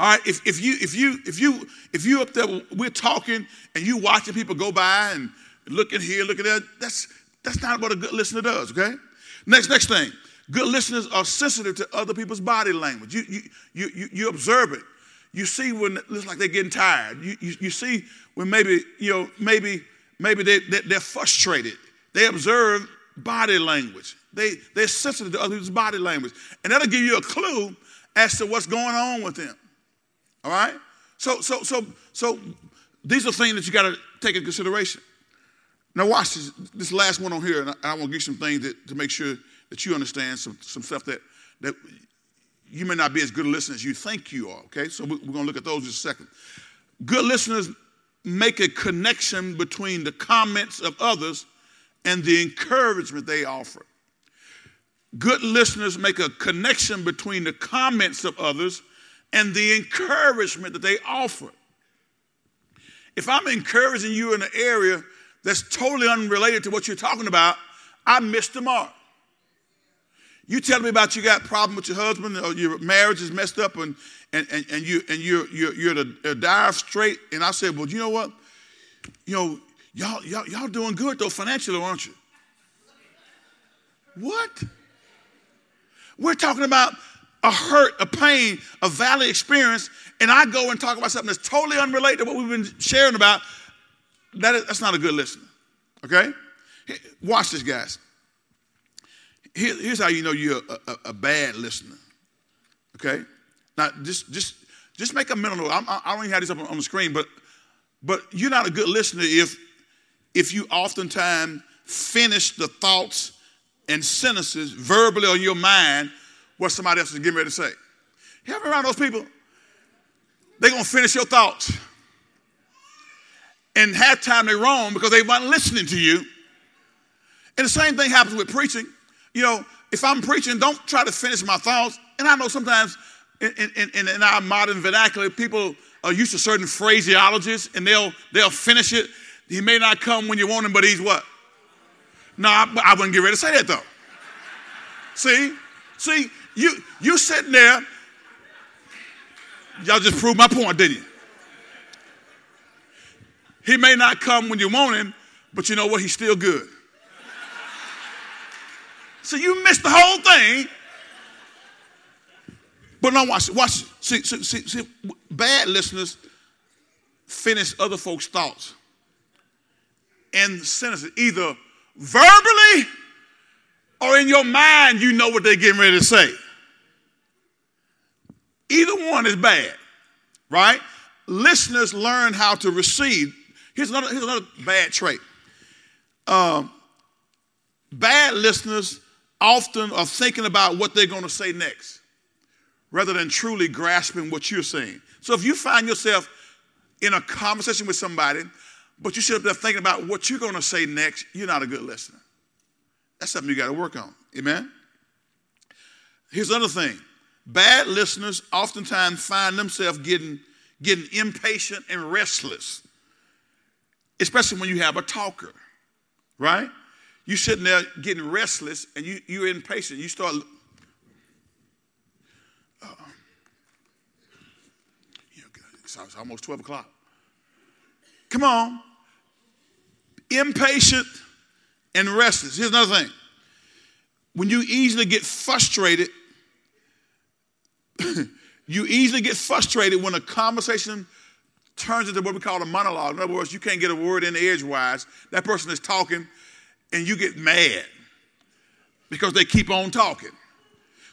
All right, if, if you if you if you if you up there, we're talking and you watching people go by and looking here, looking there, that's that's not what a good listener does, okay? Next, next thing. Good listeners are sensitive to other people's body language. You, you, you, you, you observe it. You see when it looks like they're getting tired. You, you, you see when maybe, you know, maybe, maybe they, they, they're frustrated. They observe body language. They, they're sensitive to other people's body language. And that'll give you a clue as to what's going on with them. All right? So, so, so, so these are things that you got to take into consideration. Now watch this, this last one on here, and I, I want to give you some things that, to make sure that you understand some, some stuff that, that you may not be as good a listener as you think you are, okay? So we're going to look at those in a second. Good listeners make a connection between the comments of others and the encouragement they offer. Good listeners make a connection between the comments of others and the encouragement that they offer. If I'm encouraging you in an area that's totally unrelated to what you're talking about, I missed the mark. You tell me about you got a problem with your husband or your marriage is messed up and, and, and, and, you, and you're, you're, you're dire straight. And I said, well, you know what? You know, y'all, y'all, y'all doing good though financially, aren't you? What? We're talking about a hurt, a pain, a valley experience, and I go and talk about something that's totally unrelated to what we've been sharing about. That is, that's not a good listener. Okay? Watch this, guys. Here, here's how you know you're a, a, a bad listener. Okay? Now, just just just make a mental note. I'm, I don't even have this up on, on the screen, but but you're not a good listener if if you oftentimes finish the thoughts and sentences verbally on your mind what somebody else is getting ready to say. You ever around those people? They're gonna finish your thoughts. And half time they're wrong because they weren't listening to you. And the same thing happens with preaching. You know, if I'm preaching, don't try to finish my thoughts. And I know sometimes in, in, in, in our modern vernacular, people are used to certain phraseologies and they'll they'll finish it. He may not come when you want him, but he's what? No, I, I wouldn't get ready to say that though. see, see, you you sitting there. Y'all just proved my point, didn't you? He may not come when you want him, but you know what? He's still good. So you missed the whole thing. But now watch, watch. See, see, see, see, bad listeners finish other folks' thoughts and sentences, either verbally or in your mind, you know what they're getting ready to say. Either one is bad, right? Listeners learn how to receive. Here's another, here's another bad trait. Um, bad listeners often are thinking about what they're going to say next rather than truly grasping what you're saying. So if you find yourself in a conversation with somebody, but you sit up there thinking about what you're going to say next, you're not a good listener. That's something you got to work on. Amen? Here's another thing bad listeners oftentimes find themselves getting, getting impatient and restless, especially when you have a talker, right? You're sitting there getting restless and you, you're impatient. You start. It's almost 12 o'clock. Come on. Impatient and restless. Here's another thing. When you easily get frustrated, you easily get frustrated when a conversation turns into what we call a monologue. In other words, you can't get a word in edgewise. That person is talking and you get mad because they keep on talking.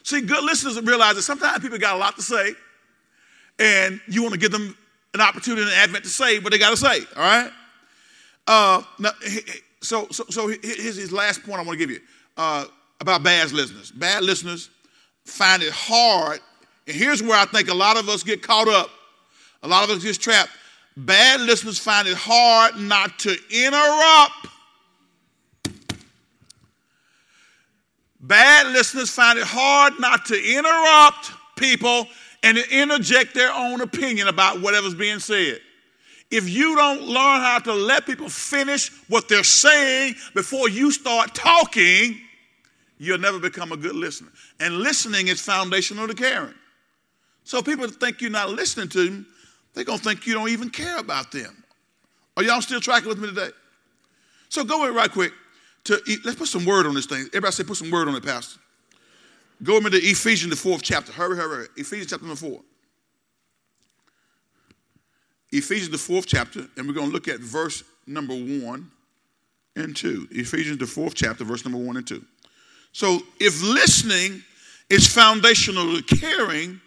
See, good listeners realize that sometimes people got a lot to say, and you want to give them an opportunity and an Advent to say what they got to say. All right. Uh, now, so, so, so here's his last point I want to give you uh, about bad listeners. Bad listeners find it hard, and here's where I think a lot of us get caught up. A lot of us get trapped. Bad listeners find it hard not to interrupt Bad listeners find it hard not to interrupt people and to interject their own opinion about whatever's being said. If you don't learn how to let people finish what they're saying before you start talking, you'll never become a good listener. And listening is foundational to caring. So people think you're not listening to them, they're going to think you don't even care about them. Are y'all still tracking with me today? So go in right quick to, let's put some word on this thing. Everybody say, put some word on it, Pastor. Go into Ephesians, the fourth chapter. Hurry, hurry, hurry. Ephesians chapter number four. Ephesians, the fourth chapter, and we're going to look at verse number one and two. Ephesians, the fourth chapter, verse number one and two. So if listening is foundational to caring,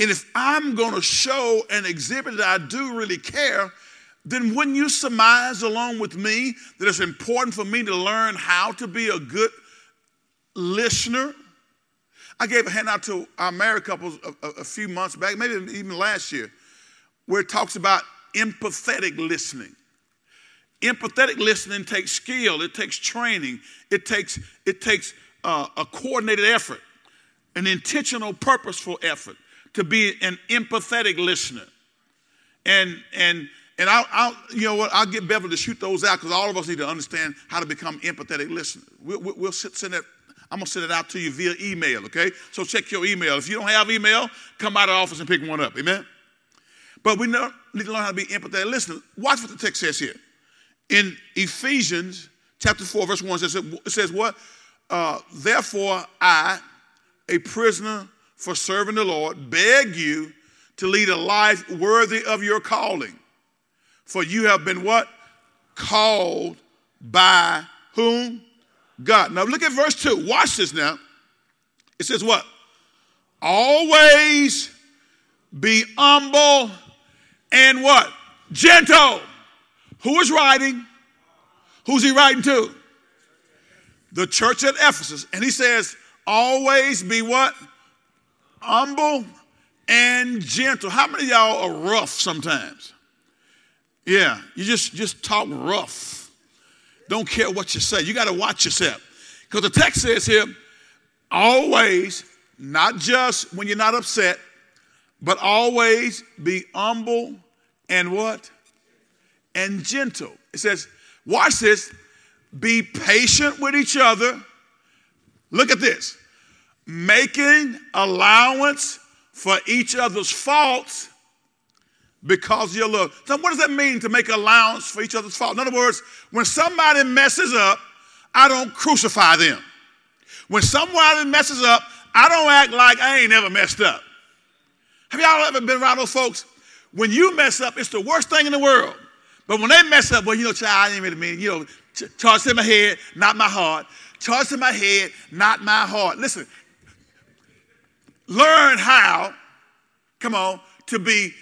and if I'm going to show and exhibit that I do really care, then wouldn't you surmise along with me that it's important for me to learn how to be a good listener? I gave a handout to our married couples a, a, a few months back, maybe even last year, where it talks about empathetic listening. Empathetic listening takes skill, it takes training, it takes, it takes uh, a coordinated effort, an intentional, purposeful effort to be an empathetic listener. And, and and I'll, I'll, you know what, I'll get Beverly to shoot those out because all of us need to understand how to become empathetic listeners. We'll, we'll send that, I'm going to send it out to you via email, okay? So check your email. If you don't have email, come by the office and pick one up, amen? But we need to learn how to be empathetic listeners. Watch what the text says here. In Ephesians chapter 4, verse 1, it says, it says what? Uh, Therefore, I, a prisoner for serving the Lord, beg you to lead a life worthy of your calling for you have been what? Called by whom? God. Now look at verse 2. Watch this now. It says what? Always be humble and what? Gentle. Who is writing? Who's he writing to? The church at Ephesus. And he says, always be what? Humble and gentle. How many y'all are rough sometimes? Yeah, you just just talk rough. Don't care what you say. You got to watch yourself. Because the text says here, always, not just when you're not upset, but always be humble and what? And gentle. It says, watch this, be patient with each other. Look at this. Making allowance for each other's faults because of your love. So, what does that mean to make allowance for each other's faults? In other words, when somebody messes up, I don't crucify them. When somebody messes up, I don't act like I ain't ever messed up. Have y'all ever been around those folks? When you mess up, it's the worst thing in the world. But when they mess up, well, you know, child, I ain't really mean, you know, charge to my head, not my heart. Charge to my head, not my heart. Listen, learn how, come on, to be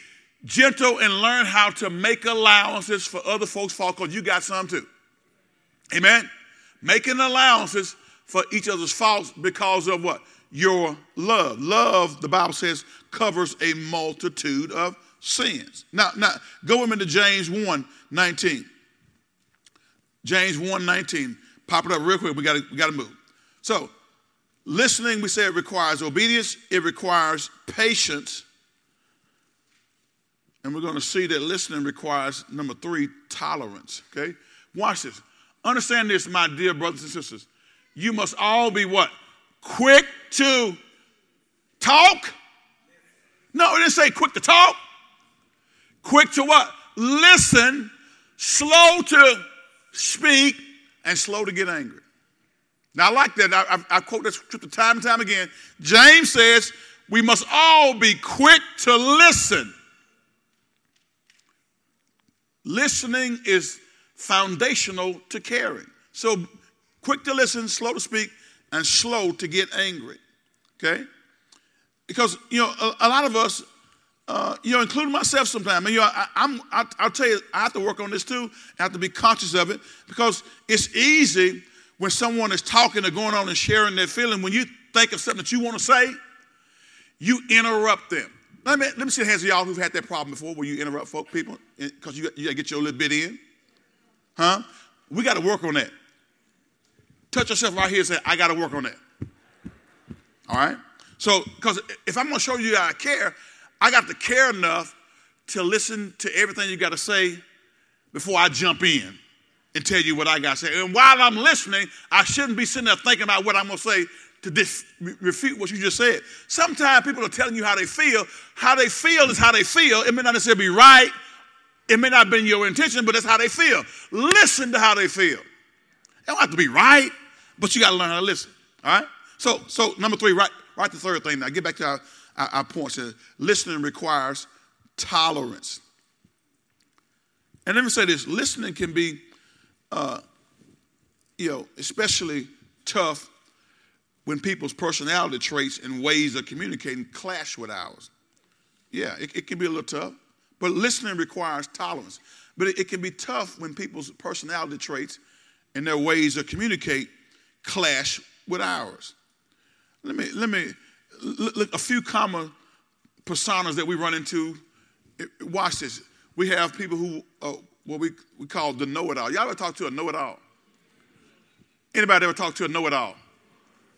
gentle and learn how to make allowances for other folks' fault because you got some too. Amen? Making allowances for each other's faults because of what? Your love. Love, the Bible says, covers a multitude of sins. Now, now go with me to James 1 19. James 1 19. Pop it up real quick. We got we got to move. So, listening, we say it requires obedience, it requires patience. And we're going to see that listening requires, number three, tolerance. Okay? Watch this. Understand this, my dear brothers and sisters. You must all be what? Quick to talk? No, it didn't say quick to talk. Quick to what? Listen, slow to speak, and slow to get angry. Now, I like that. I, I, I quote that scripture time and time again. James says we must all be quick to listen. Listening is foundational to caring. So, quick to listen, slow to speak, and slow to get angry. Okay? Because, you know, a, a lot of us, uh, you know, including myself sometimes, I you know, I, am I, I'll tell you, I have to work on this too. I have to be conscious of it because it's easy when someone is talking or going on and sharing their feeling, when you think of something that you want to say, you interrupt them. Let me, let me see the hands of y'all who've had that problem before where you interrupt folk, people because you, you got to get your little bit in. Huh? We got to work on that. Touch yourself right here and say, I got to work on that. All right? So, because if I'm going to show you I care, I got to care enough to listen to everything you got to say before I jump in and tell you what I got to say. And while I'm listening, I shouldn't be sitting there thinking about what I'm going to say to dis- refute what you just said. Sometimes people are telling you how they feel. How they feel is how they feel. It may not necessarily be right. It may not have been your intention, but that's how they feel. Listen to how they feel. It don't have to be right, but you got to learn how to listen. All right? So, so number three, right, right the third thing. Now get back to our, our, our points. Listening requires tolerance. And let me say this: listening can be, uh, you know, especially tough when people's personality traits and ways of communicating clash with ours. Yeah, it, it can be a little tough, but listening requires tolerance. But it, it can be tough when people's personality traits and their ways of communicate clash with ours. Let me, let me, look, a few common personas that we run into. Watch this. We have people who, uh, what we, we call the know-it-all. Y'all ever talk to a know-it-all? Anybody ever talk to a know-it-all?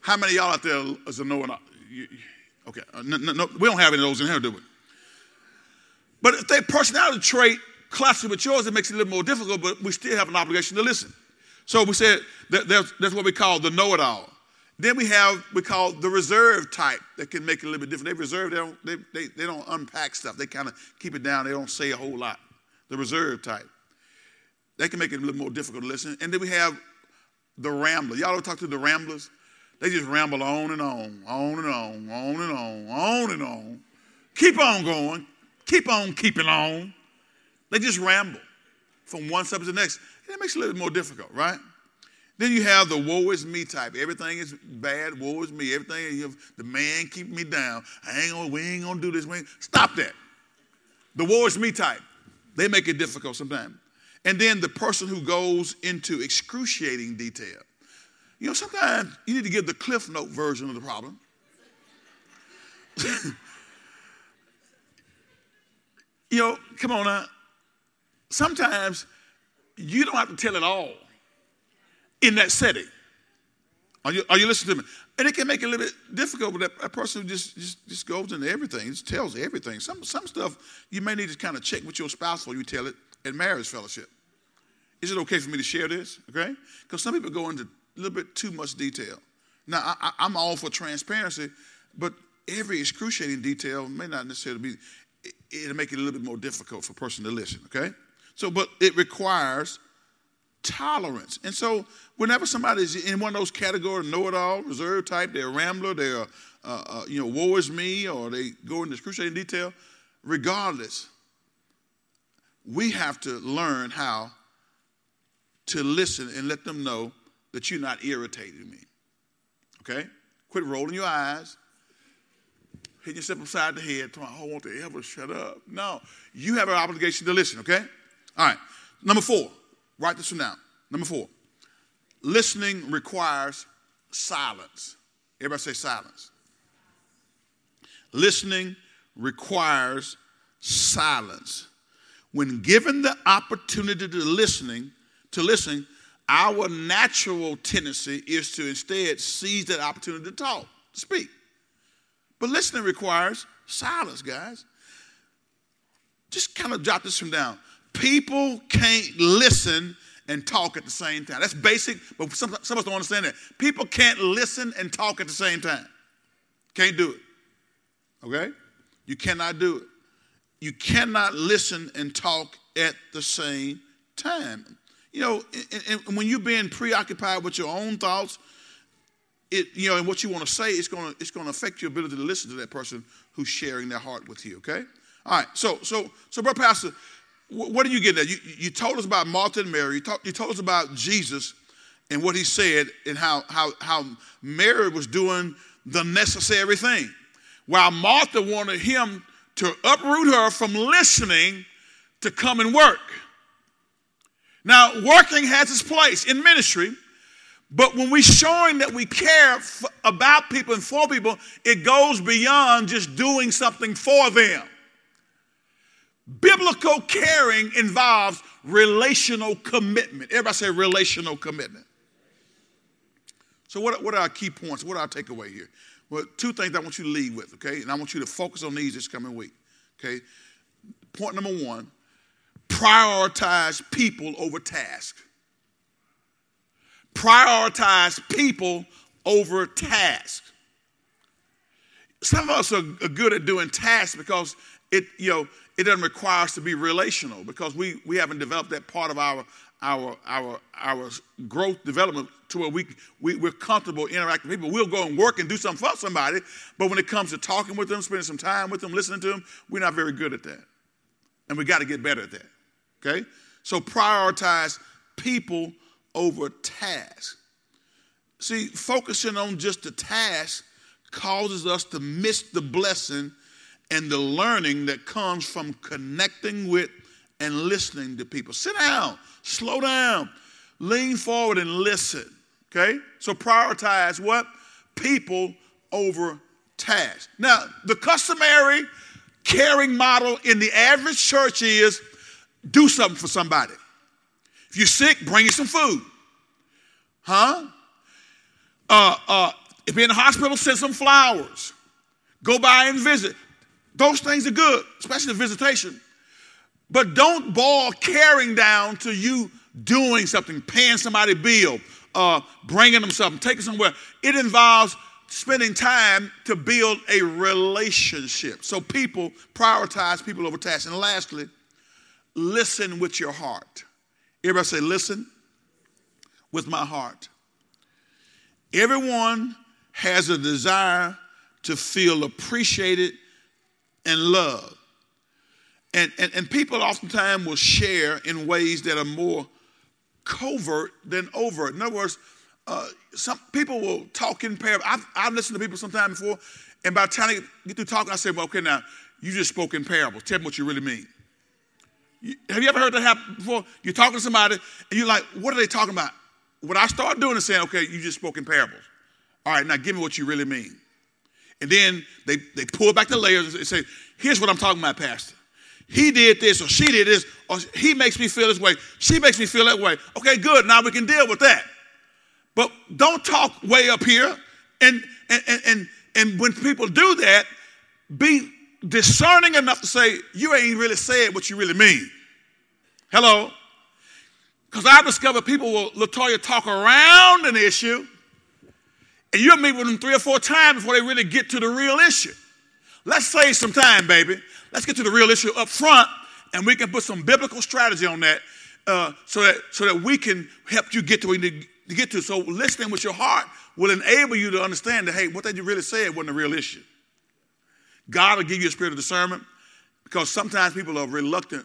How many y'all out there is a know-it-all? Okay, uh, no, no, we don't have any of those in here, do we? But if their personality trait clashes with yours, it makes it a little more difficult, but we still have an obligation to listen. So we said that that's what we call the know-it-all. Then we have we call the reserve type that can make it a little bit different. They reserve, they don't, they, they, they don't unpack stuff. They kind of keep it down. They don't say a whole lot. The reserve type. They can make it a little more difficult to listen. And then we have the rambler. Y'all ever talk to the ramblers? They just ramble on and on, on and on, on and on, on and on. Keep on going, keep on keeping on. They just ramble from one subject to the next. And it makes it a little more difficult, right? Then you have the woe is me type. Everything is bad. Woe is me. Everything the man keep me down. I ain't gonna, we ain't gonna do this. We ain't, Stop that. The woe is me type. They make it difficult sometimes. And then the person who goes into excruciating detail. You know, sometimes you need to give the Cliff Note version of the problem. you know, come on now. Sometimes you don't have to tell it all in that setting. Are you, are you listening to me? And it can make it a little bit difficult with that, person who just, just, just goes into everything, just tells everything. Some, some stuff you may need to kind of check with your spouse before you tell it at marriage fellowship. Is it okay for me to share this? Okay? Because some people go into a little bit too much detail. Now, I, I'm all for transparency, but every excruciating detail may not necessarily be, it'll make it a little bit more difficult for a person to listen, okay? So, but it requires tolerance. And so, whenever somebody's in one of those categories, know it all, reserve type, they're a rambler, they're, uh, uh, you know, woe is me, or they go into excruciating detail, regardless, we have to learn how to listen and let them know that you're not irritating me. Okay? Quit rolling your eyes, hitting yourself upside the head, talking, I want to ever shut up. No, you have an obligation to listen, okay? All right. Number four, write this one down. Number four, listening requires silence. Everybody say silence. Listening requires silence. When given the opportunity to listening, to listen, our natural tendency is to instead seize that opportunity to talk, to speak. But listening requires silence, guys. Just kind of jot this from down. People can't listen and talk at the same time. That's basic, but some, some of us don't understand that. People can't listen and talk at the same time. Can't do it. Okay? You cannot do it. You cannot listen and talk at the same time. You know, and, and when you're being preoccupied with your own thoughts, it, you know, and what you want to say, it's going to it's going to affect your ability to listen to that person who's sharing their heart with you. Okay. All right. So so so, brother pastor, what do you get there? You, you told us about Martha and Mary. You, talk, you told us about Jesus and what he said and how how how Mary was doing the necessary thing, while Martha wanted him to uproot her from listening to come and work. Now, working has its place in ministry, but when we're showing that we care f- about people and for people, it goes beyond just doing something for them. Biblical caring involves relational commitment. Everybody say relational commitment. So, what, what are our key points? What are our takeaway here? Well, two things I want you to lead with, okay? And I want you to focus on these this coming week, okay? Point number one prioritize people over task. Prioritize people over task. Some of us are, are good at doing tasks because it, you know, it doesn't require us to be relational because we, we haven't developed that part of our, our, our, our growth development to where we, we, we're comfortable interacting with people. We'll go and work and do something for somebody, but when it comes to talking with them, spending some time with them, listening to them, we're not very good at that. And we got to get better at that. Okay? So prioritize people over tasks. See, focusing on just the task causes us to miss the blessing and the learning that comes from connecting with and listening to people. Sit down, slow down, lean forward and listen. Okay? So prioritize what? People over tasks. Now, the customary caring model in the average church is do something for somebody. If you're sick, bring you some food. Huh? Uh, uh, if you're in the hospital, send some flowers. Go by and visit. Those things are good, especially the visitation. But don't ball caring down to you doing something, paying somebody a bill, uh, bringing them something, taking somewhere. It involves spending time to build a relationship. So people prioritize people over tasks. And lastly, listen with your heart. Everybody say, listen with my heart. Everyone has a desire to feel appreciated and loved. And, and, and people oftentimes will share in ways that are more covert than overt. In other words, uh, some people will talk in parables. I've, I've listened to people sometime before, and by the time they get through talking, I say, well, okay, now, you just spoke in parables. Tell me what you really mean. You, have you ever heard that happen before? You're talking to somebody, and you're like, what are they talking about? What I start doing is saying, okay, you just spoke in parables. All right, now give me what you really mean. And then they, they pull back the layers and say, here's what I'm talking about, Pastor. He did this or she did this, or he makes me feel this way, she makes me feel that way. Okay, good, now we can deal with that. But don't talk way up here. And and and and when people do that, be discerning enough to say, you ain't really said what you really mean. Hello? Because I've discovered people will, Latoya, talk around an issue, and you'll meet with them three or four times before they really get to the real issue. Let's save some time, baby. Let's get to the real issue up front, and we can put some biblical strategy on that uh, so, that so that we can help you get to where you need to get to. So listening with your heart will enable you to understand that, hey, what they really said wasn't a real issue. God will give you a spirit of discernment because sometimes people are reluctant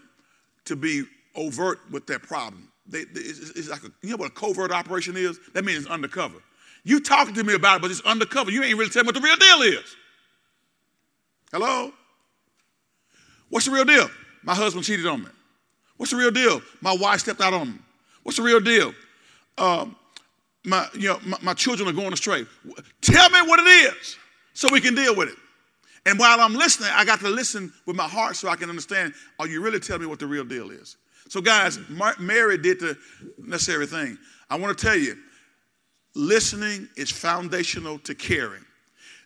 to be overt with their problem. They, it's, it's, like a, you know what a covert operation is? That means it's undercover. You talking to me about it, but it's undercover. You ain't really telling me what the real deal is. Hello? What's the real deal? My husband cheated on me. What's the real deal? My wife stepped out on me. What's the real deal? Um, my, you know, my, my children are going astray. Tell me what it is so we can deal with it. And while I'm listening, I got to listen with my heart so I can understand are you really telling me what the real deal is? So, guys, Mary did the necessary thing. I want to tell you, listening is foundational to caring.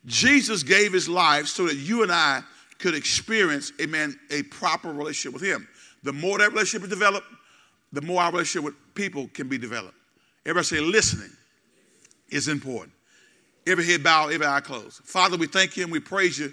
Jesus gave his life so that you and I could experience, amen, a proper relationship with him. The more that relationship is developed, the more our relationship with people can be developed. Everybody say listening is important. Every head bow, every eye closed. Father, we thank you and we praise you